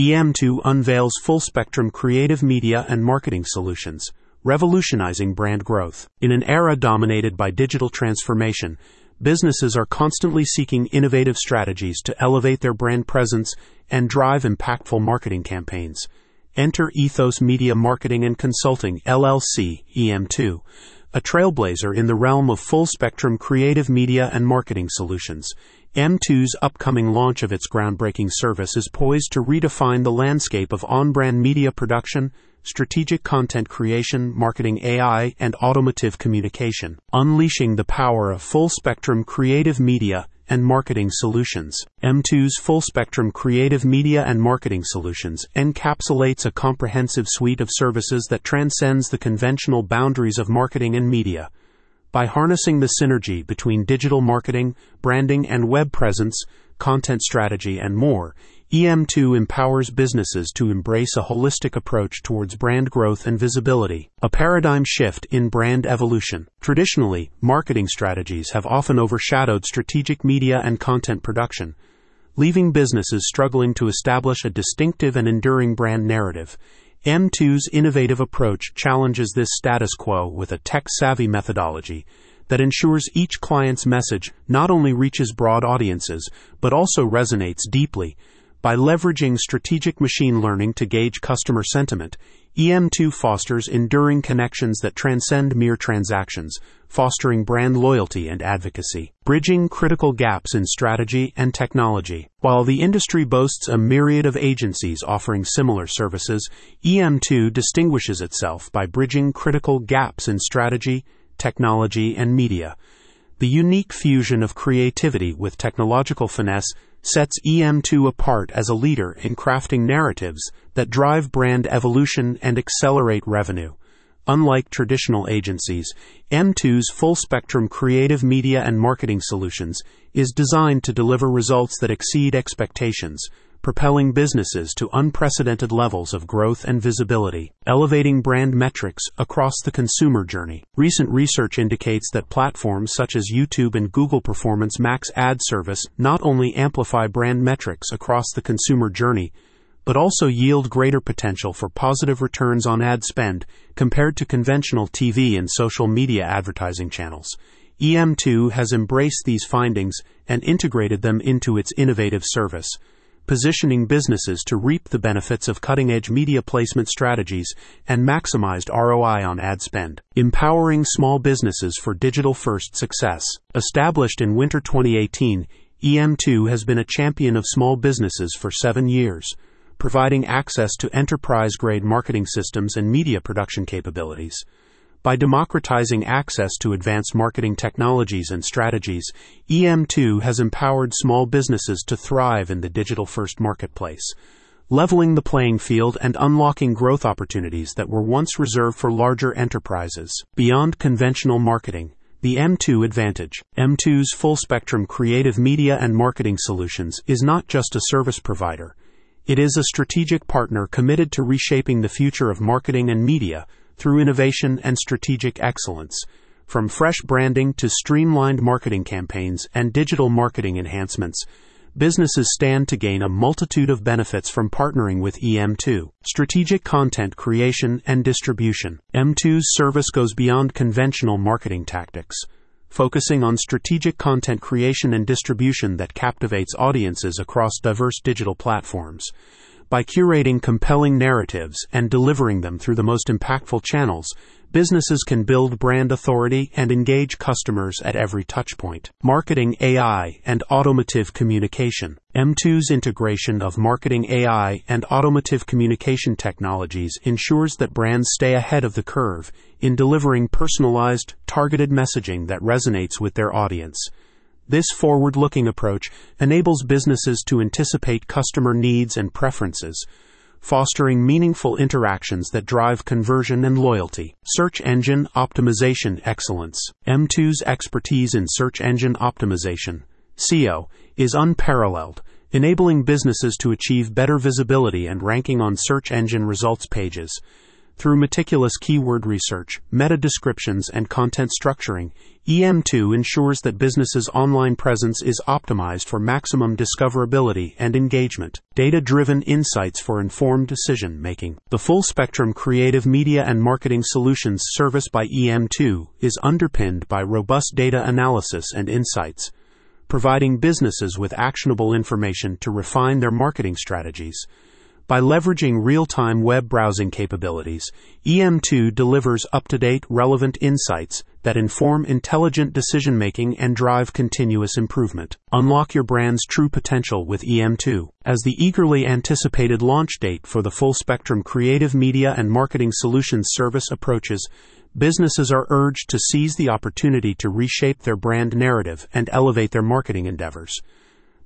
EM2 unveils full spectrum creative media and marketing solutions, revolutionizing brand growth. In an era dominated by digital transformation, businesses are constantly seeking innovative strategies to elevate their brand presence and drive impactful marketing campaigns. Enter Ethos Media Marketing and Consulting, LLC, EM2, a trailblazer in the realm of full spectrum creative media and marketing solutions. EM2's upcoming launch of its groundbreaking service is poised to redefine the landscape of on brand media production, strategic content creation, marketing AI, and automotive communication, unleashing the power of full spectrum creative media and marketing solutions. EM2's full spectrum creative media and marketing solutions encapsulates a comprehensive suite of services that transcends the conventional boundaries of marketing and media. By harnessing the synergy between digital marketing, branding and web presence, content strategy, and more, EM2 empowers businesses to embrace a holistic approach towards brand growth and visibility, a paradigm shift in brand evolution. Traditionally, marketing strategies have often overshadowed strategic media and content production, leaving businesses struggling to establish a distinctive and enduring brand narrative. EM2's innovative approach challenges this status quo with a tech savvy methodology that ensures each client's message not only reaches broad audiences, but also resonates deeply by leveraging strategic machine learning to gauge customer sentiment, EM2 fosters enduring connections that transcend mere transactions, fostering brand loyalty and advocacy, bridging critical gaps in strategy and technology. While the industry boasts a myriad of agencies offering similar services, EM2 distinguishes itself by bridging critical gaps in strategy, technology, and media. The unique fusion of creativity with technological finesse sets EM2 apart as a leader in crafting narratives that drive brand evolution and accelerate revenue. Unlike traditional agencies, EM2's full spectrum creative media and marketing solutions is designed to deliver results that exceed expectations propelling businesses to unprecedented levels of growth and visibility, elevating brand metrics across the consumer journey. Recent research indicates that platforms such as YouTube and Google Performance Max ad service not only amplify brand metrics across the consumer journey, but also yield greater potential for positive returns on ad spend compared to conventional TV and social media advertising channels. EM2 has embraced these findings and integrated them into its innovative service positioning businesses to reap the benefits of cutting edge media placement strategies and maximized ROI on ad spend. Empowering small businesses for digital first success. Established in winter 2018, EM2 has been a champion of small businesses for seven years, providing access to enterprise grade marketing systems and media production capabilities. By democratizing access to advanced marketing technologies and strategies, EM2 has empowered small businesses to thrive in the digital first marketplace, leveling the playing field and unlocking growth opportunities that were once reserved for larger enterprises. Beyond conventional marketing, the EM2 Advantage, EM2's full spectrum creative media and marketing solutions, is not just a service provider. It is a strategic partner committed to reshaping the future of marketing and media through innovation and strategic excellence. From fresh branding to streamlined marketing campaigns and digital marketing enhancements, businesses stand to gain a multitude of benefits from partnering with EM2. Strategic content creation and distribution. EM2's service goes beyond conventional marketing tactics, focusing on strategic content creation and distribution that captivates audiences across diverse digital platforms by curating compelling narratives and delivering them through the most impactful channels, businesses can build brand authority and engage customers at every touchpoint. Marketing AI and automotive communication. EM2's integration of marketing AI and automotive communication technologies ensures that brands stay ahead of the curve in delivering personalized, targeted messaging that resonates with their audience. This forward looking approach enables businesses to anticipate customer needs and preferences, fostering meaningful interactions that drive conversion and loyalty. Search Engine Optimization Excellence EM2's expertise in search engine optimization, SEO, is unparalleled, enabling businesses to achieve better visibility and ranking on search engine results pages Through meticulous keyword research, meta descriptions, and content structuring, EM2 ensures that businesses' online presence is optimized for maximum discoverability and engagement. Data driven insights for informed decision making. The full spectrum creative media and marketing solutions service by EM2 is underpinned by robust data analysis and insights, providing businesses with actionable information to refine their marketing strategies. By leveraging real time web browsing capabilities, EM2 delivers up to date, relevant insights that inform intelligent decision making and drive continuous improvement. Unlock your brand's true potential with EM2. As the eagerly anticipated launch date for the full spectrum creative media and marketing solutions service approaches, businesses are urged to seize the opportunity to reshape their brand narrative and elevate their marketing endeavors.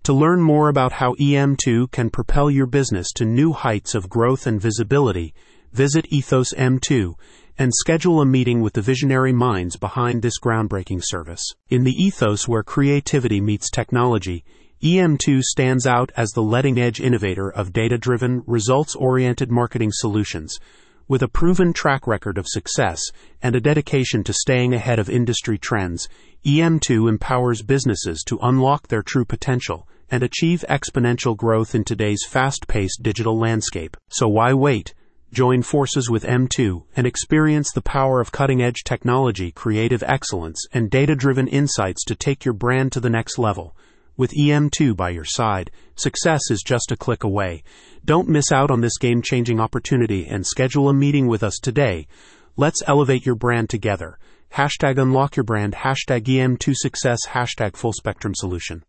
To learn more about how EM2 can propel your business to new heights of growth and visibility, visit Ethos M2 and schedule a meeting with the visionary minds behind this groundbreaking service. In the ethos where creativity meets technology, EM2 stands out as the leading edge innovator of data driven, results oriented marketing solutions. With a proven track record of success and a dedication to staying ahead of industry trends, EM2 empowers businesses to unlock their true potential and achieve exponential growth in today's fast paced digital landscape. So why wait? Join forces with EM2 and experience the power of cutting edge technology, creative excellence, and data driven insights to take your brand to the next level. With EM2 by your side, success is just a click away. Don't miss out on this game changing opportunity and schedule a meeting with us today. Let's elevate your brand together. Hashtag unlock your brand, hashtag EM2 success, hashtag full spectrum solution.